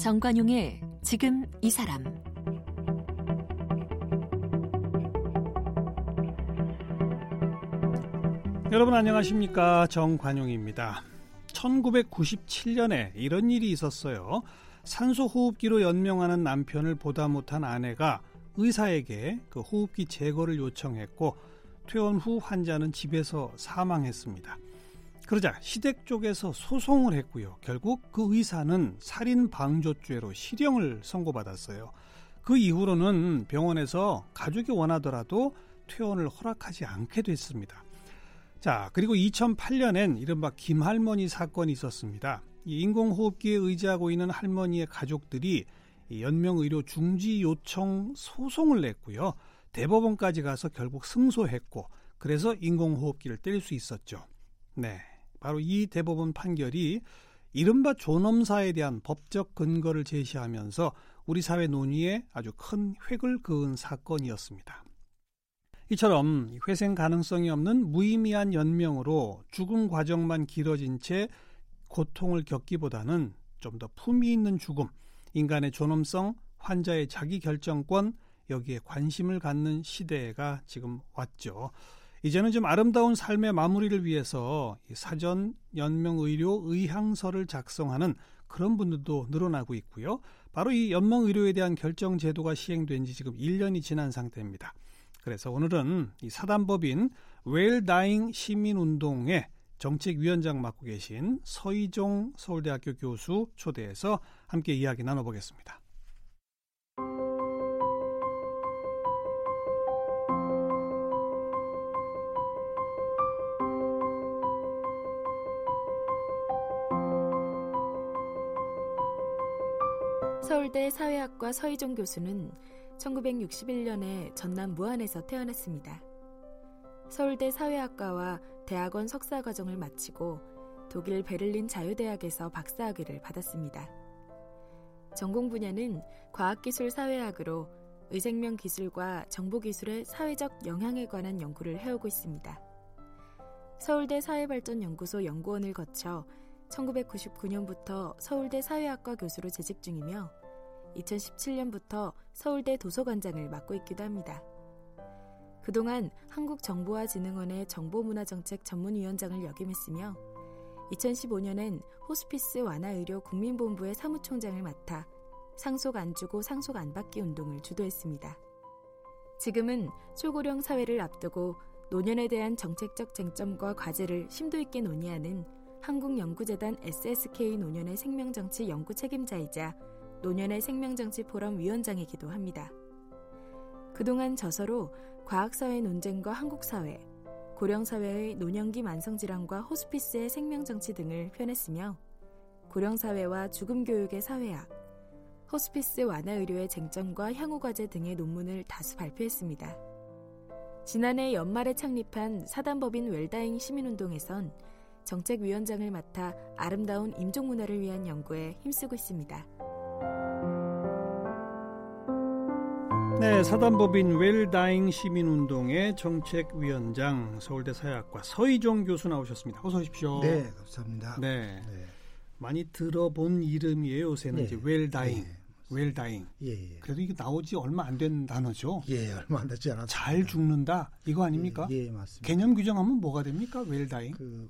정관용의 지금 이 사람 여러분 안녕하십니까 정관용입니다. 1997년에 이런 일이 있었어요. 산소 호흡기로 연명하는 남편을 보다 못한 아내가 의사에게 그 호흡기 제거를 요청했고 퇴원 후 환자는 집에서 사망했습니다. 그러자 시댁 쪽에서 소송을 했고요. 결국 그 의사는 살인 방조죄로 실형을 선고받았어요. 그 이후로는 병원에서 가족이 원하더라도 퇴원을 허락하지 않게 됐습니다. 자, 그리고 2008년엔 이른바 김할머니 사건이 있었습니다. 이 인공호흡기에 의지하고 있는 할머니의 가족들이 연명의료 중지 요청 소송을 냈고요. 대법원까지 가서 결국 승소했고, 그래서 인공호흡기를 뗄 수 있었죠. 네. 바로 이 대법원 판결이 이른바 존엄사에 대한 법적 근거를 제시하면서 우리 사회 논의에 아주 큰 획을 그은 사건이었습니다. 이처럼 회생 가능성이 없는 무의미한 연명으로 죽음 과정만 길어진 채 고통을 겪기보다는 좀 더 품위 있는 죽음, 인간의 존엄성, 환자의 자기 결정권, 여기에 관심을 갖는 시대가 지금 왔죠. 이제는 좀 아름다운 삶의 마무리를 위해서 사전 연명의료 의향서를 작성하는 그런 분들도 늘어나고 있고요. 바로 이 연명의료에 대한 결정 제도가 시행된 지 지금 1년이 지난 상태입니다. 그래서 오늘은 이 사단법인 웰다잉 시민운동의 정책위원장 맡고 계신 서희종 서울대학교 교수 초대해서 함께 이야기 나눠보겠습니다. 서울대 사회학과 서희종 교수는 1961년에 전남 무안에서 태어났습니다. 서울대 사회학과와 대학원 석사 과정을 마치고 독일 베를린 자유대학에서 박사학위를 받았습니다. 전공 분야는 과학기술 사회학으로 의생명 기술과 정보기술의 사회적 영향에 관한 연구를 해오고 있습니다. 서울대 사회발전연구소 연구원을 거쳐 1999년부터 서울대 사회학과 교수로 재직 중이며 2017년부터 서울대 도서관장을 맡고 있기도 합니다. 그동안 한국정보화진흥원의 정보문화정책 전문위원장을 역임했으며 2015년엔 호스피스 완화의료 국민본부의 사무총장을 맡아 상속 안 주고 상속 안 받기 운동을 주도했습니다. 지금은 초고령 사회를 앞두고 노년에 대한 정책적 쟁점과 과제를 심도 있게 논의하는 한국연구재단 SSK 노년의 생명정치 연구 책임자이자 노년의 생명정치 포럼 위원장이기도 합니다. 그동안 저서로 과학사회 논쟁과 한국사회, 고령사회의 노년기 만성질환과 호스피스의 생명정치 등을 펴냈으며 고령사회와 죽음교육의 사회학, 호스피스 완화의료의 쟁점과 향후과제 등의 논문을 다수 발표했습니다. 지난해 연말에 창립한 사단법인 웰다잉 시민운동에선 정책위원장을 맡아 아름다운 임종문화를 위한 연구에 힘쓰고 있습니다. 네, 사단법인 웰다잉 시민운동의 정책위원장 서울대 사회학과 서희종 교수 나오셨습니다. 어서 오십시오. 네, 감사합니다. 네, 네. 많이 들어본 이름이에요. 요새는 네. 이제 웰다잉. 네. 웰다잉. 예, 예. 그래도 이게 나오지 얼마 안 된 단어죠. 예, 얼마 안 되지 않았습니다. 잘 죽는다 이거 아닙니까? 예, 예, 맞습니다. 개념 규정하면 뭐가 됩니까? 웰다잉. 그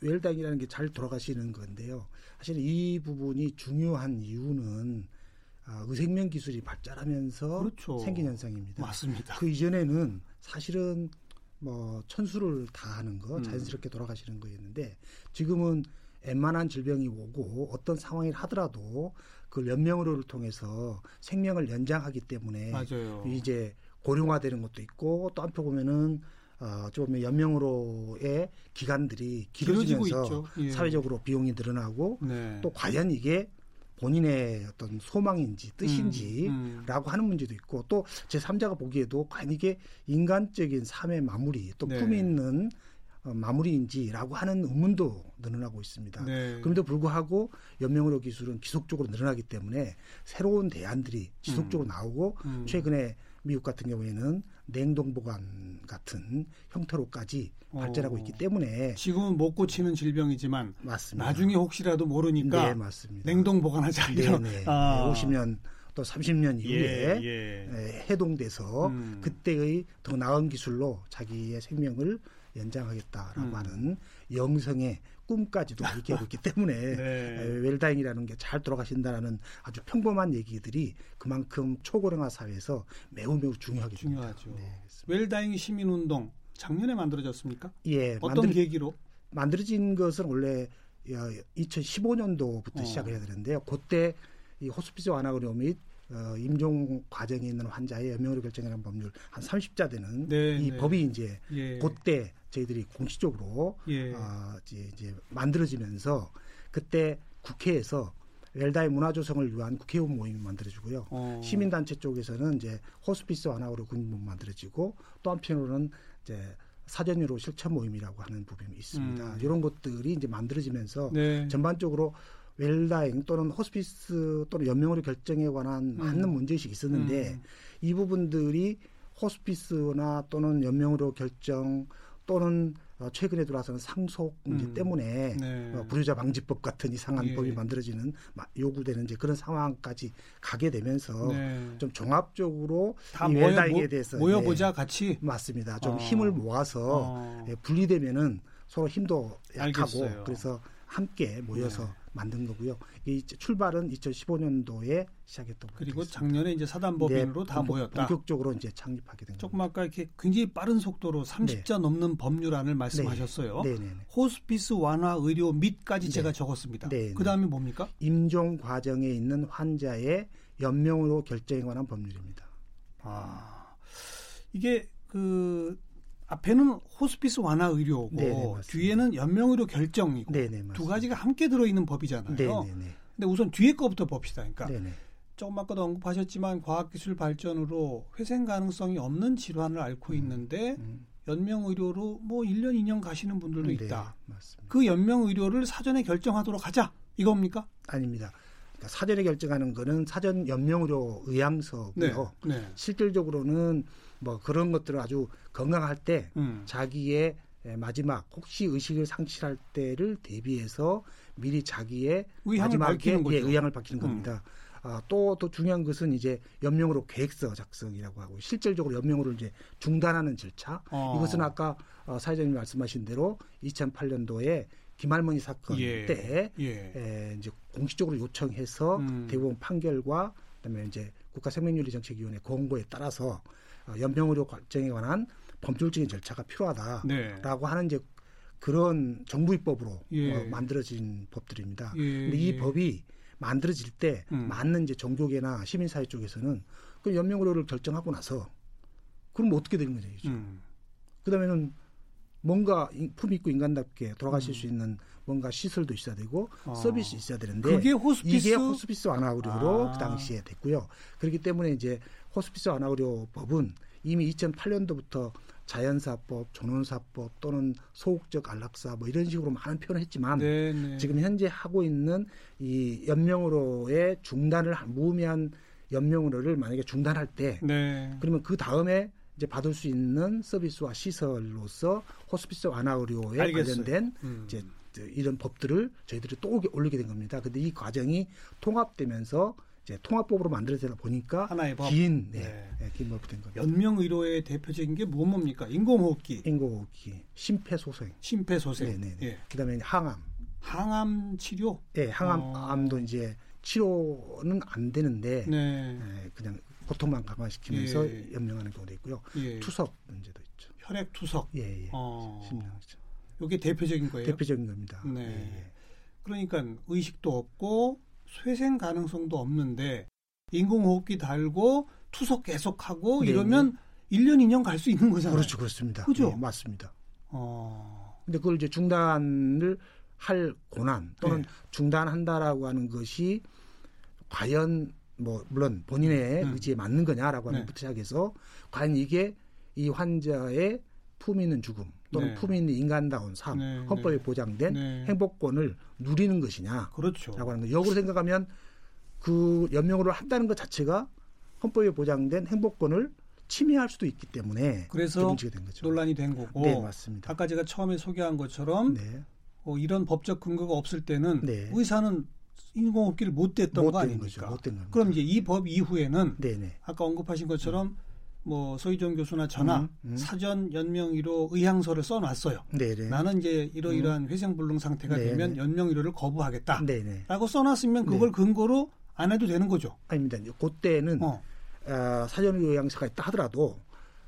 웰다잉이라는 게 잘 돌아가시는 건데요. 사실 이 부분이 중요한 이유는 아, 의생명 기술이 발달하면서 그렇죠. 생긴 현상입니다. 맞습니다. 그 이전에는 사실은 뭐 천수를 다 하는 거 음. 자연스럽게 돌아가시는 거였는데 지금은 웬만한 질병이 오고 어떤 상황이 하더라도 그 연명으로를 통해서 생명을 연장하기 때문에 맞아요. 이제 고령화되는 것도 있고 또 한편 보면은 어, 좀 연명으로의 기간들이 길어지면서 예. 사회적으로 비용이 늘어나고 네. 또 과연 이게 본인의 어떤 소망인지 뜻인지라고 음, 음. 하는 문제도 있고 또 제3자가 보기에도 과연 이게 인간적인 삶의 마무리 또 네. 품이 있는 어, 마무리인지라고 하는 의문도 늘어나고 있습니다. 네. 그럼에도 불구하고 연명의료 기술은 지속적으로 늘어나기 때문에 새로운 대안들이 지속적으로 음. 나오고 음. 최근에 미국 같은 경우에는 냉동 보관 같은 형태로까지 발전하고 있기 어. 때문에 지금은 못 고치는 질병이지만 맞습니다. 나중에 혹시라도 모르니까 네, 맞습니다. 냉동 보관하자 이런 네, 네. 아. 50년 또 30년 이후에 예, 예. 해동돼서 음. 그때의 더 나은 기술로 자기의 생명을 연장하겠다라고 음. 하는 영성의 꿈까지도 얘기하고 있기 때문에 네. 웰다잉이라는 게 잘 돌아가신다라는 아주 평범한 얘기들이 그만큼 초고령화 사회에서 매우 매우 중요하게 중요하죠. 네, 웰다잉 시민운동 작년에 만들어졌습니까? 예. 어떤 만들, 계기로? 만들어진 것은 원래 2015년도부터 어. 시작을 해야 되는데요. 그때 이 호스피스 완화 의료 및 어, 임종 과정에 있는 환자의 연명으로 결정하는 법률 한 30자 되는 네, 이 네. 법이 이제 예. 그때 저희들이 공식적으로 예. 어, 이제, 이제 만들어지면서 그때 국회에서 웰다의 문화 조성을 위한 국회의원 모임이 만들어지고요. 어. 시민단체 쪽에서는 이제 호스피스 완화로 군문 만들어지고 또 한편으로는 이제 사전유로 실천 모임이라고 하는 부분이 있습니다. 음. 이런 것들이 이제 만들어지면서 네. 전반적으로 웰다잉 또는 호스피스 또는 연명의료 결정에 관한 음. 많은 문제의식이 있었는데 음. 이 부분들이 호스피스나 또는 연명의료 결정 또는 어, 최근에 들어와서는 상속 문제 음. 때문에 네. 어, 불효자 방지법 같은 이상한 예. 법이 만들어지는 요구되는 이제 그런 상황까지 가게 되면서 네. 좀 종합적으로 이 웰다잉에 대해서 모여보자 예, 같이 맞습니다. 좀 어. 힘을 모아서 어. 예, 분리되면은 서로 힘도 약하고 알겠어요. 그래서 함께 모여서 네. 만든 거고요. 이 출발은 2015년도에 시작했던 거죠. 그리고 작년에 이제 사단법인으로 네, 다 모였다. 본격적으로 이제 창립하게 된. 조금 아까 이렇게 굉장히 빠른 속도로 30자 네. 넘는 법률안을 말씀하셨어요. 네. 네, 네, 네. 호스피스 완화 의료 및까지 제가 적었습니다. 그 다음에 뭡니까? 임종 과정에 있는 환자의 연명으로 결정에 관한 법률입니다. 아 이게 그 앞에는 호스피스 완화 의료고 네네, 뒤에는 연명 의료 결정이고 네네, 두 가지가 함께 들어 있는 법이잖아요. 네네, 근데 우선 뒤에 거부터 봅시다. 그러니까 조금 아까도 언급하셨지만 과학기술 발전으로 회생 가능성이 없는 질환을 앓고 음, 있는데 음. 연명 의료로 뭐 1년 2년 가시는 분들도 네, 있다. 그 연명 의료를 사전에 결정하도록 하자. 이겁니까? 아닙니다. 그러니까 사전에 결정하는 거는 사전 연명 의료 의향서고요. 네, 네. 실질적으로는 뭐 그런 것들을 아주 건강할 때 음. 자기의 마지막 혹시 의식을 상실할 때를 대비해서 미리 자기의 마지막에 예, 의향을 밝히는 음. 겁니다. 아, 또, 또 중요한 것은 이제 연명으로 계획서 작성이라고 하고 실질적으로 연명으로 이제 중단하는 절차. 어. 이것은 아까 어, 사회자님 말씀하신 대로 2008년도에 김할머니 사건 예. 때 예. 에, 이제 공식적으로 요청해서 음. 대법원 판결과 그다음에 이제 국가생명윤리정책위원회 공고에 따라서 어, 연명의료 결정에 관한 법률적인 절차가 필요하다라고 네. 하는 이제 그런 정부 입법으로 예. 어, 만들어진 법들입니다. 예. 근데 이 법이 만들어질 때 음. 맞는 이제 종교계나 시민사회 쪽에서는 그 연명의료를 결정하고 나서 그럼 어떻게 되는 거죠? 음. 그다음에는 뭔가 품 있고 인간답게 돌아가실 음. 수 있는 뭔가 시설도 있어야 되고 어. 서비스 있어야 되는데 그게 호스피스? 이게 호스피스 완화 의료로 아. 그 당시에 됐고요. 그렇기 때문에 이제 호스피스 완화 의료 법은 이미 2008년도부터 자연사법, 전원사법 또는 소극적 안락사 뭐 이런 식으로 많은 표현을 했지만 네네. 네. 지금 현재 하고 있는 이 연명으로의 중단을 무의미한 연명으로를 만약에 중단할 때 네. 그러면 그 다음에 이제 받을 수 있는 서비스와 시설로서 호스피스 완화 의료에 알겠어요. 관련된 음. 이제 이런 법들을 저희들이 또 올리게 된 겁니다. 근데 이 과정이 통합되면서 이제 통합법으로 만들어지다 보니까 하나의 법. 긴, 네, 네. 네 긴 법이 된 겁니다. 연명 의료의 대표적인 게 뭐 뭡니까? 인공호흡기. 인공호흡기, 심폐소생. 심폐소생. 네, 네. 네. 예. 그다음에 항암. 항암 치료? 네, 항암도 어. 이제 치료는 안 되는데 네. 네 그냥 고통만 감안시키면서 예. 연명하는 경우도 있고요. 예. 투석 문제도 있죠. 혈액 투석. 예, 예. 어. 심장이죠. 이게 대표적인 거예요. 대표적인 겁니다. 네. 예, 예. 그러니까 의식도 없고 쇠생 가능성도 없는데 인공호흡기 달고 투석 계속하고 네, 이러면 네. 1년 2년 갈 수 있는 거잖아요. 그렇죠. 그렇습니다. 그죠? 네, 맞습니다. 어. 근데 그걸 이제 중단을 할 고난 또는 네. 중단한다라고 하는 것이 과연 뭐 물론 본인의 음. 의지에 맞는 거냐라고 하는 네. 것부터 시작해서 과연 이게 이 환자의 품 있는 죽음 또는 네. 품 있는 인간다운 삶, 네. 헌법에 네. 보장된 네. 행복권을 누리는 것이냐. 그렇죠. 라고 하는 거. 역으로 생각하면 그 연명으로 한다는 것 자체가 헌법에 보장된 행복권을 침해할 수도 있기 때문에 그래서 된 논란이 된 거고. 네, 맞습니다. 아까 제가 처음에 소개한 것처럼 네. 어, 이런 법적 근거가 없을 때는 네. 의사는 인공호흡기를 못 댔던 거 아닙니까? 거죠, 못 그럼 이제 이 법 이후에는 네네. 아까 언급하신 것처럼 음. 뭐 소희정 교수나 저나 음, 음. 사전 연명의료 의향서를 써놨어요. 네네. 나는 이제 이러이러한 음. 회생불능 상태가 네네. 되면 연명의료를 거부하겠다라고. 써놨으면 그걸 네. 근거로 안 해도 되는 거죠. 아닙니다. 그때는 어. 어, 사전 의향서가 있다 하더라도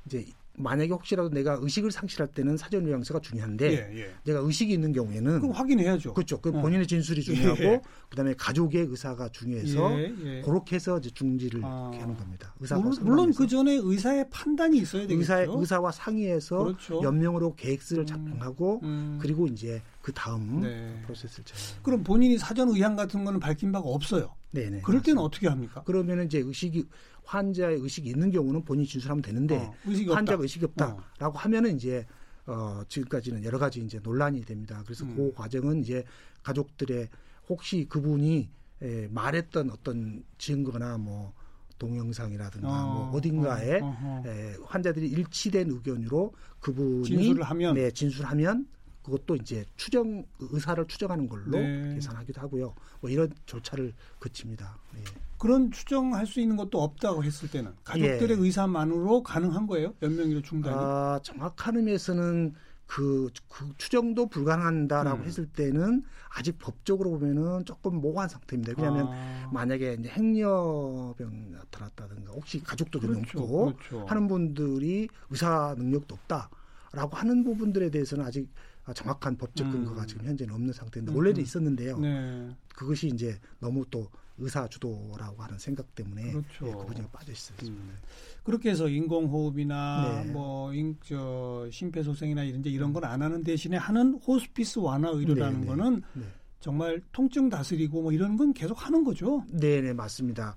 이제 만약에 혹시라도 내가 의식을 상실할 때는 사전 요양서가 중요한데 예, 예. 내가 의식이 있는 경우에는 그럼 확인해야죠. 그렇죠. 그 어. 본인의 진술이 중요하고 예. 그다음에 가족의 의사가 중요해서 예, 예. 그렇게 해서 이제 중지를 아. 하는 겁니다. 의사가 물론, 그 전에 의사의 판단이 있어야 되겠죠. 의사 의사와 상의해서 그렇죠. 연명으로 계획서를 음. 작성하고 음. 그리고 이제 그 다음 네. 프로세스를 진행. 그럼 본인이 사전 의향 같은 거는 밝힌 바가 없어요. 네네. 그럴 때는 맞습니다. 어떻게 합니까? 그러면은 이제 의식이 환자의 의식이 있는 경우는 본인이 진술하면 되는데 어, 의식이 환자가 의식이 없다라고 어. 하면은 이제 어 지금까지는 여러 가지 이제 논란이 됩니다. 그래서 음. 그 과정은 이제 가족들의 혹시 그분이 에, 말했던 어떤 증거나 뭐 동영상이라든가 어, 뭐 어딘가에 어, 에, 환자들이 일치된 의견으로 그분이 진술을 하면 네, 진술하면 그것도 이제 추정 의사를 추정하는 걸로 네. 계산하기도 하고요. 뭐 이런 절차를 거칩니다. 네. 그런 추정할 수 있는 것도 없다고 했을 때는 가족들의 예. 의사만으로 가능한 거예요? 연명의료 중단이? 아, 정확한 의미에서는 그, 그 추정도 불가능한다라고 음. 했을 때는 아직 법적으로 보면은 조금 모호한 상태입니다. 왜냐하면 아. 만약에 이제 행여병 나타났다든가 혹시 가족도 좀 그렇죠, 없고 그렇죠. 하는 분들이 의사 능력도 없다라고 하는 부분들에 대해서는 아직 정확한 법적 음. 근거가 음. 지금 현재는 없는 상태인데 음. 원래는 있었는데요. 네. 그것이 이제 너무 또 의사 주도라고 하는 생각 때문에 그렇죠. 예, 그 분야가 빠져 있습니다. 음. 그렇게 해서 인공호흡이나 네. 뭐 인, 저, 심폐소생이나 이런 이런 건 안 하는 대신에 하는 호스피스 완화 의료라는 네, 네. 거는 네. 정말 통증 다스리고 뭐 이런 건 계속 하는 거죠. 네, 네 맞습니다.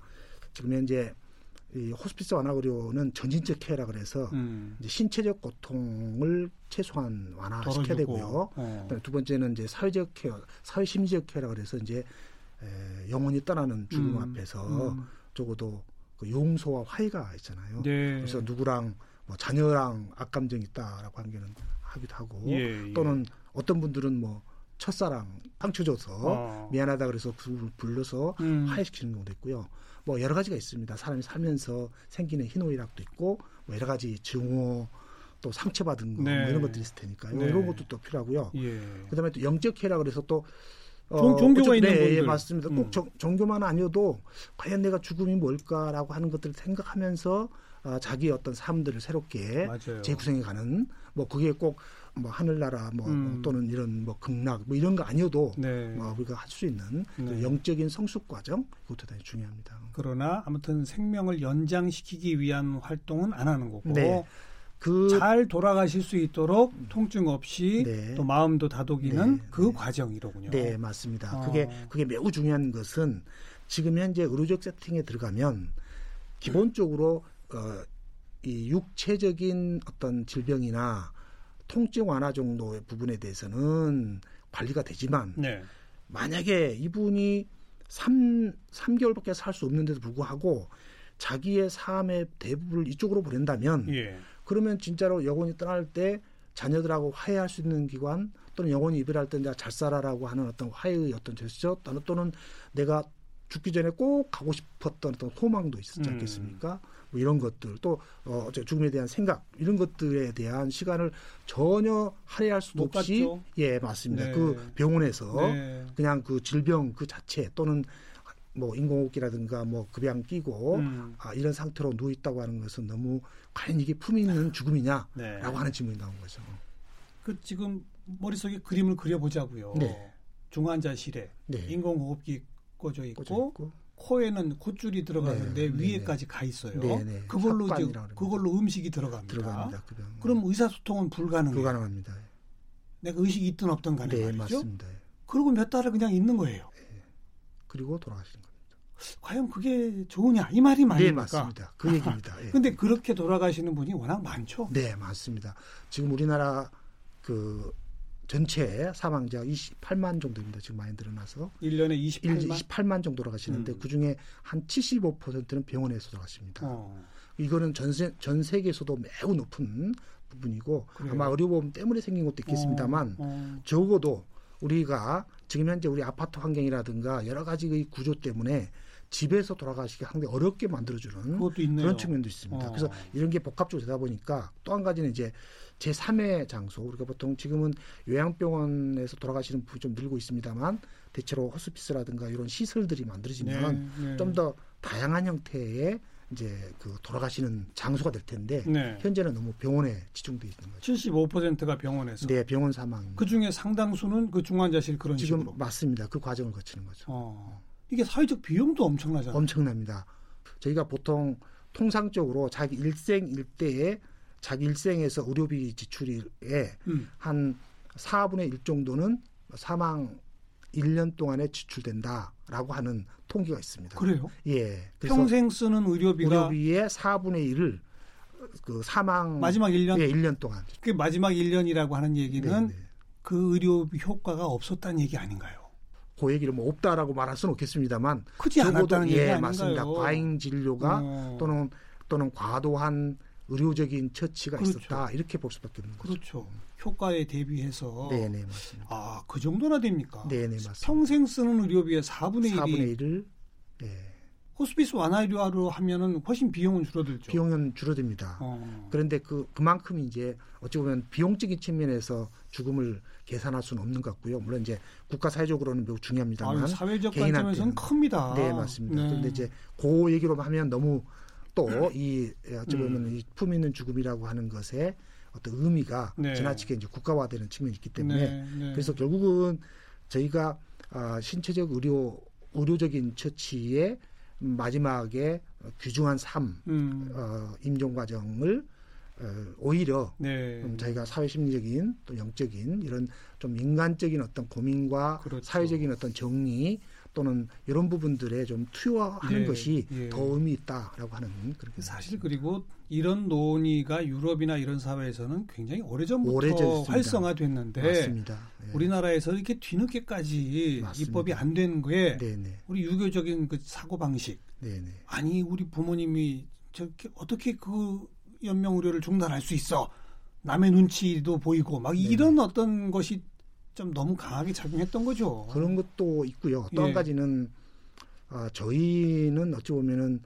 지금 현재 이 호스피스 완화 의료는 전인적 케어라 그래서 음. 이제 신체적 고통을 최소한 완화시켜야 되고요. 어. 두 번째는 이제 사회적 케어, 사회 심리적 케어라 그래서 이제 에, 영원히 떠나는 죽음 음. 앞에서 음. 적어도 그 용서와 화해가 있잖아요. 네. 그래서 누구랑 뭐 자녀랑 악감정이 있다라고 하는 게는 하기도 하고 예, 예. 또는 어떤 분들은 뭐 첫사랑 상처 줘서 어. 미안하다 그래서 그분을 불러서 음. 화해시키는 경우도 있고요. 뭐 여러 가지가 있습니다. 사람이 살면서 생기는 희노애락도 있고 뭐 여러 가지 증오 또 상처받은 거뭐 네. 뭐 이런 것들이 있을 테니까요. 네. 이런 것도 또 필요하고요. 예. 그다음에 또 영적 해라 그래서 또 어, 종교가 있는 네, 분들. 예, 맞습니다. 꼭 음. 정, 종교만 아니어도 과연 내가 죽음이 뭘까라고 하는 것들을 생각하면서 어, 자기의 어떤 삶들을 새롭게 맞아요. 재구성해가는 뭐 그게 꼭 뭐 하늘나라 뭐, 뭐 음. 또는 이런 뭐 극락 뭐 이런 거 아니어도 네. 뭐 우리가 할 수 있는 그 네. 영적인 성숙 과정 그것도 대단히 중요합니다. 그러나 아무튼 생명을 연장시키기 위한 활동은 안 하는 거고 네. 그 잘 돌아가실 수 있도록 통증 없이 네. 또 마음도 다독이는 네. 그 네. 과정이로군요. 네, 맞습니다. 어. 그게 그게 매우 중요한 것은 지금 현재 의료적 세팅에 들어가면 기본적으로 어, 이 육체적인 어떤 질병이나 통증 완화 정도의 부분에 대해서는 관리가 되지만 네. 만약에 이분이 3, 3개월밖에 살 수 없는데도 불구하고 자기의 삶의 대부분을 이쪽으로 보낸다면 예. 그러면 진짜로 영원히 떠날 때 자녀들하고 화해할 수 있는 기관 또는 영원히 이별할 때 내가 잘 살아라고 하는 어떤 화해의 어떤 제스처 또는, 또는 내가 죽기 전에 꼭 가고 싶었던 어떤 소망도 있었지 음. 않겠습니까? 음. 뭐 이런 것들 또 어, 죽음에 대한 생각 이런 것들에 대한 시간을 전혀 할애할 수도 없이 봤죠? 예 맞습니다. 네. 그 병원에서 네. 그냥 그 질병 그 자체 또는 뭐 인공호흡기라든가 뭐 급양 끼고 음. 아, 이런 상태로 누워 있다고 하는 것은 너무 과연 이게 품위 있는 죽음이냐라고 네. 하는 질문이 나온 거죠. 그 지금 머릿속에 그림을 그려보자고요. 네. 중환자실에 네. 인공호흡기 꽂아 있고, 꽂아 있고 코에는 콧줄이 들어가는데 네, 네, 위에까지 가 있어요. 네, 네. 그걸로 이제 그걸로 음식이 들어갑니다. 들어갑니다. 그럼 의사소통은 불가능해요. 불가능합니다. 내가 의식이 있든 없든 간에 네, 말이죠. 맞습니다. 그리고 몇 달을 그냥 있는 거예요. 네. 그리고 돌아가시는 겁니다. 과연 그게 좋으냐 이 말이 맞습니까? 네, 맞습니다. 그 얘기입니다. 예. 근데 그렇게 돌아가시는 분이 워낙 많죠. 네, 맞습니다. 지금 우리나라 그 전체 사망자가 28만 정도입니다. 지금 많이 늘어나서 1년에 28만, 28만 정도 돌아가시는데 음. 그중에 한 75%는 병원에서 돌아가십니다. 어. 이거는 전, 전 세계에서도 매우 높은 부분이고 그래요? 아마 의료보험 때문에 생긴 것도 있겠습니다만 어, 어. 적어도 우리가 지금 현재 우리 아파트 환경이라든가 여러 가지 의 구조 때문에 집에서 돌아가시기 상당히 어렵게 만들어주는 그런 측면도 있습니다. 어. 그래서 이런 게 복합적으로 되다 보니까 또 한 가지는 이제 제3의 장소 우리가 보통 지금은 요양병원에서 돌아가시는 분이 좀 늘고 있습니다만 대체로 호스피스라든가 이런 시설들이 만들어지면 네, 네. 좀더 다양한 형태의 이제 그 돌아가시는 장소가 될 텐데 네. 현재는 너무 병원에 집중돼 있는 거죠. 75%가 병원에서. 네, 병원 사망. 그 중에 상당수는 그 중환자실 그런 지금 식으로. 맞습니다. 그 과정을 거치는 거죠. 어. 이게 사회적 비용도 엄청나잖아요. 엄청납니다. 저희가 보통 통상적으로 자기 일생 일대에 자기 일생에서 의료비 지출에 음. 한 4분의 1 정도는 사망 1년 동안에 지출된다라고 하는 통계가 있습니다. 그래요? 예. 평생 쓰는 의료비가 의료비의 4분의 1을 그 사망 마지막 1년 예, 1년 동안. 그 마지막 1년이라고 하는 얘기는 네네. 네. 그 의료비 효과가 없었다는 얘기 아닌가요? 그 얘기를 뭐 없다라고 말할 수는 없겠습니다만 크지 않았다는 예? 맞습니다. 과잉 진료가 어. 또는 또는 과도한 의료적인 처치가 그렇죠. 있었다 이렇게 볼 수밖에 없는 거죠. 그렇죠. 효과에 대비해서 네네 맞습니다. 아그 정도나 됩니까? 네네 맞습니다. 평생 쓰는 의료비의 4분의 1이 4분의 1을 네. 호스피스 완화의료로 하면은 훨씬 비용은 줄어들죠. 비용은 줄어듭니다. 어. 그런데 그 그만큼 이제 어찌 보면 비용적인 측면에서 죽음을 계산할 수는 없는 것 같고요. 물론 이제 국가 사회적으로는 매우 중요합니다만 아유, 사회적 관점에서는 큽니다. 네 맞습니다. 네. 그런데 이제 그 얘기로 하면 너무 또이 어찌 보면 음. 이품 있는 죽음이라고 하는 것에 어떤 의미가 네. 지나치게 이제 국가화되는 측면이 있기 때문에 네, 네. 그래서 결국은 저희가 아, 신체적 의료 의료적인 처치의 마지막에 귀중한 삶 음. 어, 임종 과정을 어, 오히려 네. 음, 저희가 사회심리적인 또 영적인 이런 좀 인간적인 어떤 고민과 그렇죠. 사회적인 어떤 정리 또는 이런 부분들에 좀 투여하는 예, 것이 예. 더 의미 있다라고 하는 그렇게 사실 그리고 이런 논의가 유럽이나 이런 사회에서는 굉장히 오래전부터 오래전습니다. 활성화됐는데 맞습니다. 예. 우리나라에서 이렇게 뒤늦게까지 맞습니다. 입법이 안 된 거에 네네. 우리 유교적인 그 사고 방식 네네. 아니 우리 부모님이 저렇게 어떻게 그 연명 의료를 중단할 수 있어 남의 눈치도 보이고 막 이런 어떤 것이 좀 너무 강하게 작용했던 거죠. 그런 것도 있고요. 또한 예. 가지는 아, 저희는 어찌 보면은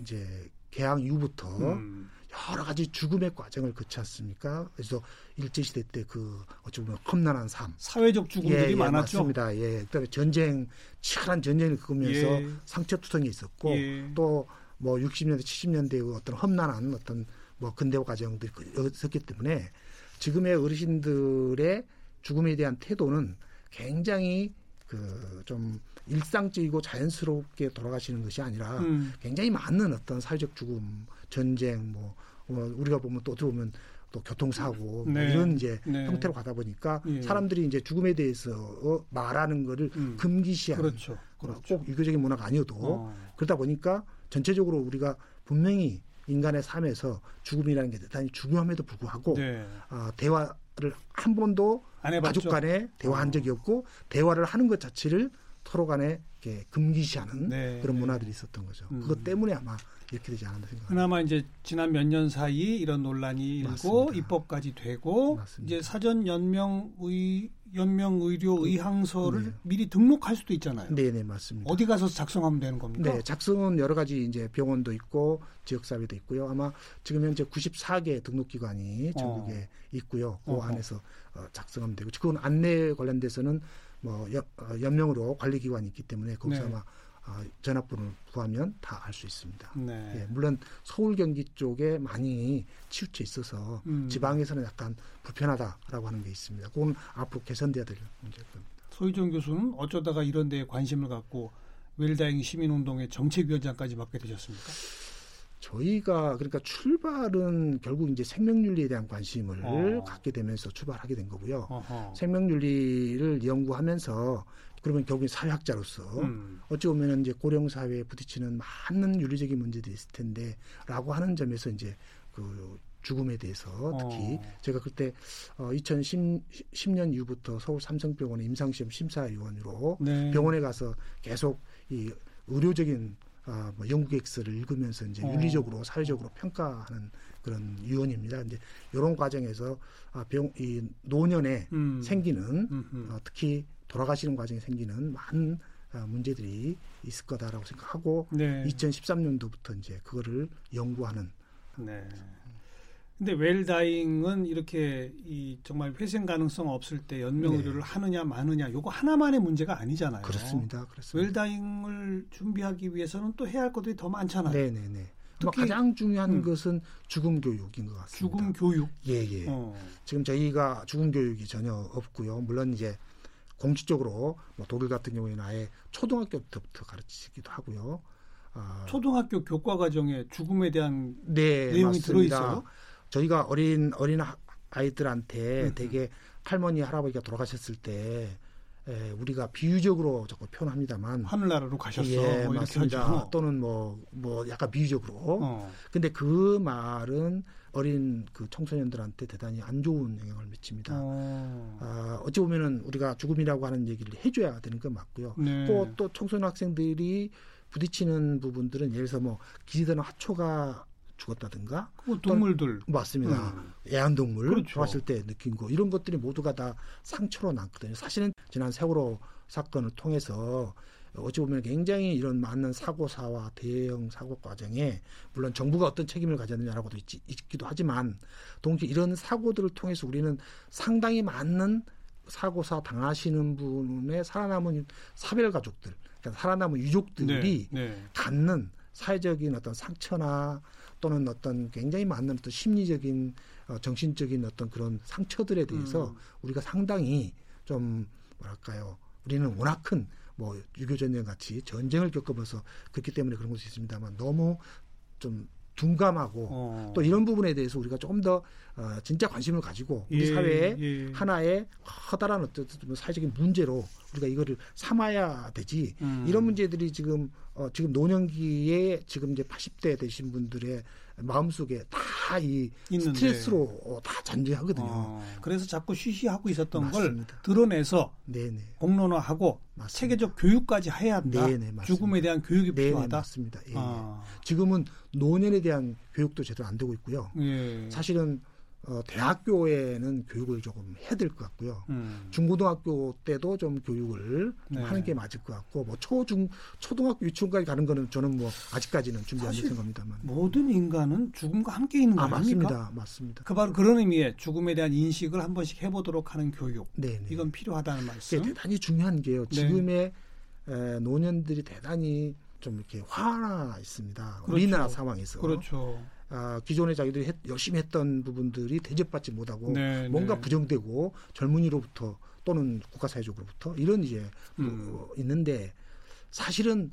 이제 개항 이후부터 음. 여러 가지 죽음의 과정을 거치었습니까? 그래서 일제 시대 때 그 어찌 보면 험난한 삶. 사회적 죽음들이 예, 예, 많았죠. 맞습니다. 예. 그다음에 전쟁, 치열한 전쟁을 겪으면서 예. 상처투성이 있었고 예. 또뭐 60년대, 70년대의 어떤 험난한 어떤 뭐 근대화 과정들이 있었기 때문에 지금의 어르신들의 죽음에 대한 태도는 굉장히 그 좀 일상적이고 자연스럽게 돌아가시는 것이 아니라 음. 굉장히 많은 어떤 사회적 죽음, 전쟁, 뭐, 뭐 우리가 보면 또 어떻게 보면 또 교통사고 뭐 네. 뭐 이런 이제 네. 형태로 가다 보니까 예. 사람들이 이제 죽음에 대해서 말하는 거를 음. 금기시하는 그렇죠. 그렇죠. 꼭 유교적인 문화가 아니어도 어. 그러다 보니까 전체적으로 우리가 분명히 인간의 삶에서 죽음이라는 게 대단히 중요함에도 불구하고 네. 어, 대화를 한 번도 가족 간에 대화한 어. 적이 없고 대화를 하는 것 자체를 서로 간에 금기시하는 네, 그런 네. 문화들이 있었던 거죠. 음. 그것 때문에 아마 이렇게 되지 않았나 생각합니다. 그나마 이제 지난 몇 년 사이 이런 논란이 일고 입법까지 되고 맞습니다. 이제 사전 연명 의 연명 의료 그, 의향서를 네. 미리 등록할 수도 있잖아요. 네, 네, 맞습니다. 어디 가서 작성하면 되는 겁니까? 네, 작성은 여러 가지 이제 병원도 있고 지역 사회도 있고요. 아마 지금 현재 94개 등록 기관이 전국에 어. 있고요. 그 어허. 안에서 어, 작성하면 되고 그건 안내 관련돼서는 뭐 연, 어, 연명으로 관리 기관이 있기 때문에 거기서 네. 아마 어, 전화번호를 구하면 다 알 수 있습니다. 네. 예, 물론 서울 경기 쪽에 많이 치우쳐 있어서 음. 지방에서는 약간 불편하다라고 하는 게 있습니다. 그건 앞으로 개선돼야 될 문제일 겁니다. 소희정 교수는 어쩌다가 이런 데에 관심을 갖고 웰다잉 시민운동의 정책위원장까지 맡게 되셨습니까? 저희가 그러니까 출발은 결국 이제 생명윤리에 대한 관심을 어. 갖게 되면서 출발하게 된 거고요. 어허. 생명윤리를 연구하면서 그러면 결국 사회학자로서 음. 어찌 보면 이제 고령 사회에 부딪히는 많은 윤리적인 문제들이 있을 텐데라고 하는 점에서 이제 그 죽음에 대해서 특히 어. 제가 그때 어 2010년 이후부터 서울 삼성병원의 임상시험 심사위원으로 네. 병원에 가서 계속 이 의료적인 어, 뭐 영국 엑스를 읽으면서 이제 어. 윤리적으로 사회적으로 평가하는 그런 유언입니다. 이제 이런 과정에서 아, 병, 이 노년에 음. 생기는 어, 특히 돌아가시는 과정에 생기는 많은 어, 문제들이 있을 거다라고 생각하고 네. 2013년도부터 이제 그거를 연구하는. 네. 근데 웰다잉은 이렇게 이 정말 회생 가능성 없을 때 연명 네. 의료를 하느냐 마느냐 요거 하나만의 문제가 아니잖아요. 그렇습니다. 그렇습니다. 웰다잉을 준비하기 위해서는 또 해야 할 것들이 더 많잖아요. 네, 네, 네. 뭐 가장 중요한 음. 것은 죽음 교육인 것 같습니다. 죽음 교육? 예, 예. 어. 지금 저희가 죽음 교육이 전혀 없고요. 물론 이제 공식적으로 뭐 독일 같은 경우에는 아예 초등학교부터 가르치기도 하고요. 아, 초등학교 교과 과정에 죽음에 대한 네, 내용이 들어 있어요. 저희가 어린 어린 아이들한테 음. 되게 할머니 할아버지가 돌아가셨을 때 에, 우리가 비유적으로 자꾸 표현합니다만 하늘나라로 가셨어. 예, 뭐 맞습니다. 또는 뭐뭐 뭐 약간 비유적으로. 어. 근데 그 말은 어린 그 청소년들한테 대단히 안 좋은 영향을 미칩니다. 어. 아, 어찌 보면은 우리가 죽음이라고 하는 얘기를 해줘야 되는 건 맞고요. 네. 또, 또 청소년 학생들이 부딪히는 부분들은 예를 들어서 뭐 기지다는 하초가 죽었다든가 뭐 동물들 맞습니다. 음. 애완동물 그렇죠. 좋았을 때 느낀 거 이런 것들이 모두가 다 상처로 남거든요. 사실은 지난 세월호 사건을 통해서 어찌 보면 굉장히 이런 많은 사고사와 대형 사고 과정에 물론 정부가 어떤 책임을 가졌느냐라고도 있, 있기도 하지만 동시에 이런 사고들을 통해서 우리는 상당히 많은 사고사 당하시는 분의 살아남은 사별 가족들, 그러니까 살아남은 유족들이 네, 네. 갖는 사회적인 어떤 상처나 또는 어떤 굉장히 많은 또 심리적인 어, 정신적인 어떤 그런 상처들에 대해서 음. 우리가 상당히 좀 뭐랄까요 우리는 워낙 큰 뭐 유교 전쟁 같이 전쟁을 겪어봐서 그렇기 때문에 그런 것이 있습니다만 너무 좀 둔감하고 어. 또 이런 부분에 대해서 우리가 조금 더 어, 진짜 관심을 가지고 우리 예, 사회의 예. 하나의 커다란 어떤 사회적인 문제로 우리가 이거를 삼아야 되지 음. 이런 문제들이 지금 어, 지금 노년기에 지금 이제 80대 되신 분들의 마음속에 다 이 스트레스로 어, 다 잔재하거든요. 어, 그래서 자꾸 쉬쉬하고 있었던 맞습니다. 걸 드러내서 네네. 공론화하고 맞습니다. 체계적 교육까지 해야 한다. 네네, 죽음에 대한 교육이 네네, 필요하다. 맞습니다. 예, 아. 지금은 노년에 대한 교육도 제대로 안 되고 있고요. 예. 사실은 어, 대학교에는 교육을 조금 해야 될 것 같고요. 음. 중고등학교 때도 좀 교육을 네. 하는 게 맞을 것 같고, 뭐 초중 초등학교 유치원까지 가는 거는 저는 뭐 아직까지는 준비 안 됐던 겁니다만. 모든 인간은 죽음과 함께 있는 거 아, 맞습니다, 맞습니다. 그 바로 그런 의미에 죽음에 대한 인식을 한 번씩 해보도록 하는 교육. 네네. 네. 이건 필요하다는 말씀. 대단히 중요한 게요. 네. 지금의 에, 노년들이 대단히 좀 이렇게 화나 있습니다. 그렇죠. 우리나라 상황에서. 그렇죠. 아, 기존에 자기들이 했, 열심히 했던 부분들이 대접받지 못하고 네, 뭔가 네. 부정되고 젊은이로부터 또는 국가사회적으로부터 이런 이제 음. 어, 있는데 사실은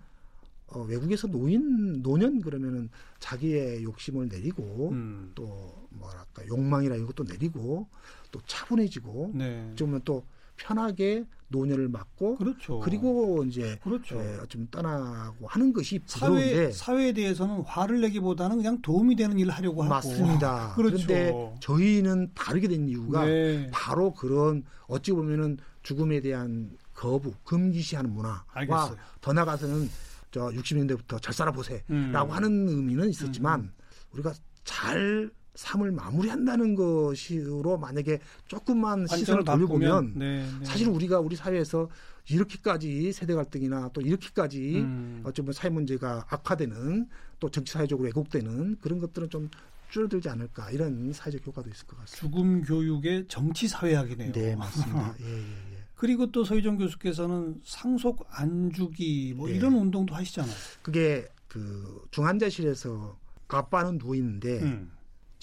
어, 외국에서 노인 노년 그러면은 자기의 욕심을 내리고 음. 또 뭐랄까 욕망이라 이런 것도 내리고 또 차분해지고 네. 좀또 편하게 노년을 맞고 그렇죠. 그리고 이제 그렇죠. 에, 좀 떠나고 하는 것이 사회, 사회에 대해서는 화를 내기보다는 그냥 도움이 되는 일을 하려고 하고 맞습니다. 그렇죠. 그런데 저희는 다르게 된 이유가 네. 바로 그런 어찌 보면은 죽음에 대한 거부, 금기시하는 문화와 알겠어요. 더 나가서는 저 60년대부터 잘 살아보세라고 음. 하는 의미는 있었지만 음. 우리가 잘 삶을 마무리한다는 것으로 만약에 조금만 시선을 돌려보면 네, 네. 사실 우리가 우리 사회에서 이렇게까지 세대 갈등이나 또 이렇게까지 음. 어쩌면 사회 문제가 악화되는 또 정치 사회적으로 왜곡되는 그런 것들은 좀 줄어들지 않을까 이런 사회적 효과도 있을 것 같습니다. 죽음 교육의 정치 사회학이네요. 네 맞습니다. 예, 예, 예. 그리고 또 서희정 교수께서는 상속 안 주기 뭐 네. 이런 운동도 하시잖아요. 그게 그 중환자실에서 아빠는 누워 있는데 음.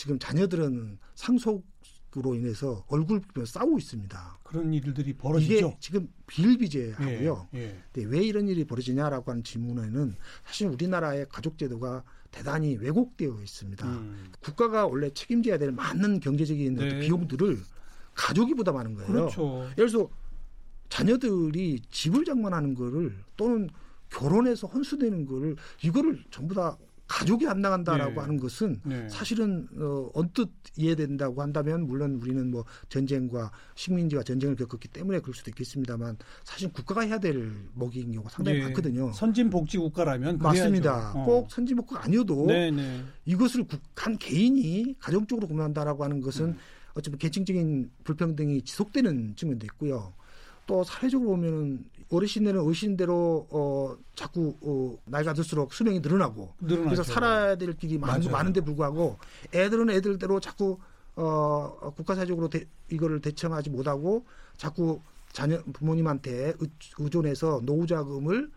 지금 자녀들은 상속으로 인해서 얼굴 싸우고 있습니다. 그런 일들이 벌어지죠. 이게 지금 비일비재하고요. 예, 예. 근데 왜 이런 일이 벌어지냐라고 하는 질문에는 사실 우리나라의 가족제도가 대단히 왜곡되어 있습니다. 음. 국가가 원래 책임져야 될 많은 경제적인 네. 비용들을 가족이 부담하는 거예요. 그렇죠. 예를 들어서 자녀들이 집을 장만하는 거를 또는 결혼해서 혼수되는 거를 이거를 전부 다 가족이 안 나간다라고 네. 하는 것은 네. 사실은 어, 언뜻 이해된다고 한다면 물론 우리는 뭐 전쟁과 식민지와 전쟁을 겪었기 때문에 그럴 수도 있겠습니다만 사실 국가가 해야 될 먹이인 경우가 상당히 네. 많거든요. 선진복지 국가라면 맞습니다. 어. 꼭 선진복지가 아니어도 네, 네. 이것을 한 개인이 가정적으로 구매한다라고 하는 것은 음. 어쩌면 계층적인 불평등이 지속되는 측면도 있고요. 또 사회적으로 보면은 어르신들은 어르신대로 어 자꾸 어 나이가 들수록 수명이 늘어나고 늘어나죠. 그래서 살아야 될 길이 많, 많은데 불구하고 애들은 애들대로 자꾸 어 국가사적으로 대, 이거를 대처하지 못하고 자꾸 자녀 부모님한테 의존해서 노후 자금을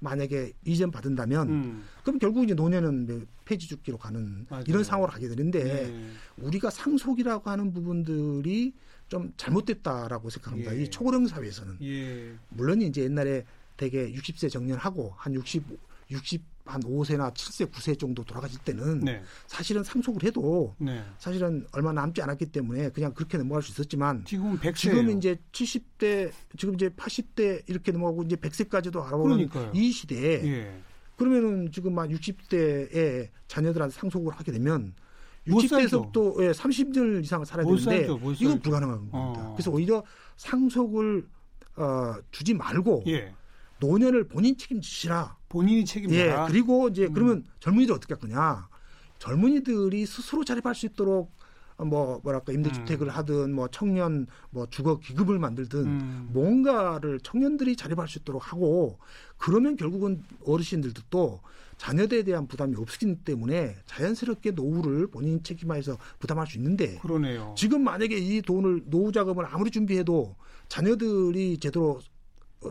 만약에 이전 받은다면 음. 그럼 결국 이제 노년은 폐지 죽기로 가는 맞아요. 이런 상황으로 가게 되는데 네. 우리가 상속이라고 하는 부분들이 좀 잘못됐다라고 생각합니다. 예. 이 초고령 사회에서는 예. 물론 이제 옛날에 대개 60세 정년하고 한 60, 60 한 5세나 7세, 9세 정도 돌아가실 때는 네. 사실은 상속을 해도 네. 사실은 얼마 남지 않았기 때문에 그냥 그렇게 넘어갈 수 있었지만 지금 100세 지금 이제 70대, 지금 이제 80대 이렇게 넘어가고 이제 100세까지도 알아보는. 이 시대에 예. 그러면은 지금 한 60대에 자녀들한테 상속을 하게 되면 60대에서부터 예, 30년 이상을 살아야 되는데 살죠, 이건 불가능한 겁니다. 어. 그래서 오히려 상속을 어, 주지 말고 예. 노년을 본인 책임지시라. 본인이 책임져라. 예. 그리고 이제 음. 그러면 젊은이들 어떻게 할 거냐? 젊은이들이 스스로 자립할 수 있도록 뭐 뭐랄까 임대주택을 음. 하든 뭐 청년 뭐 주거 기금을 만들든 음. 뭔가를 청년들이 자립할 수 있도록 하고 그러면 결국은 어르신들도 또 자녀들에 대한 부담이 없기 때문에 자연스럽게 노후를 본인 책임하에서 부담할 수 있는데 그러네요. 지금 만약에 이 돈을 노후 자금을 아무리 준비해도 자녀들이 제대로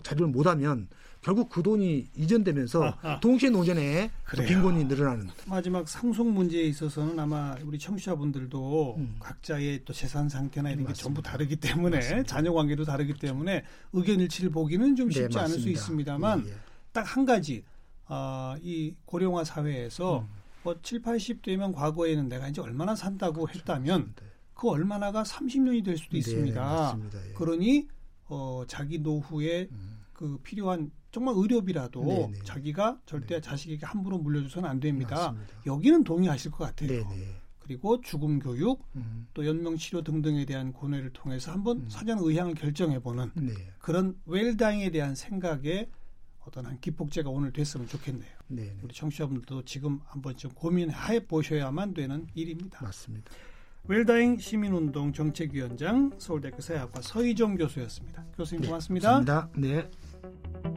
자립을 못하면 결국 그 돈이 이전되면서 아, 아. 동시에 노전에 빈곤이 늘어나는 마지막 상속 문제에 있어서는 아마 우리 청취자분들도 음. 각자의 또 재산 상태나 이런 게 맞습니다. 전부 다르기 때문에 맞습니다. 자녀 관계도 다르기 때문에 의견 일치를 보기는 좀 네, 쉽지 네, 않을 수 있습니다만 예, 예. 딱한 가지 어, 이 고령화 사회에서 음. 뭐 7, 80대면 과거에는 내가 이제 얼마나 산다고 그렇죠. 했다면 그 얼마나가 30년이 될 수도 네, 있습니다. 예. 그러니 어, 자기 노후에 음. 그 필요한 정말 의료비라도 네네. 네. 자기가 절대 네. 자식에게 함부로 물려줘서는 안 됩니다. 맞습니다. 여기는 동의하실 것 같아요. 네네. 네. 그리고 죽음 교육, 음. 또 연명 치료 등등에 대한 고뇌를 통해서 한번 음. 사전 의향을 결정해 보는 네. 그런 웰다잉에 대한 생각에 어떤 한 기폭제가 오늘 됐으면 좋겠네요. 네네. 우리 청취자분들도 지금 한번 좀 고민해 보셔야만 되는 일입니다. 맞습니다. 웰다잉 시민운동 정책위원장 서울대학교 사회학과 서희정 교수였습니다. 교수님 고맙습니다. 네, 감사합니다. 네.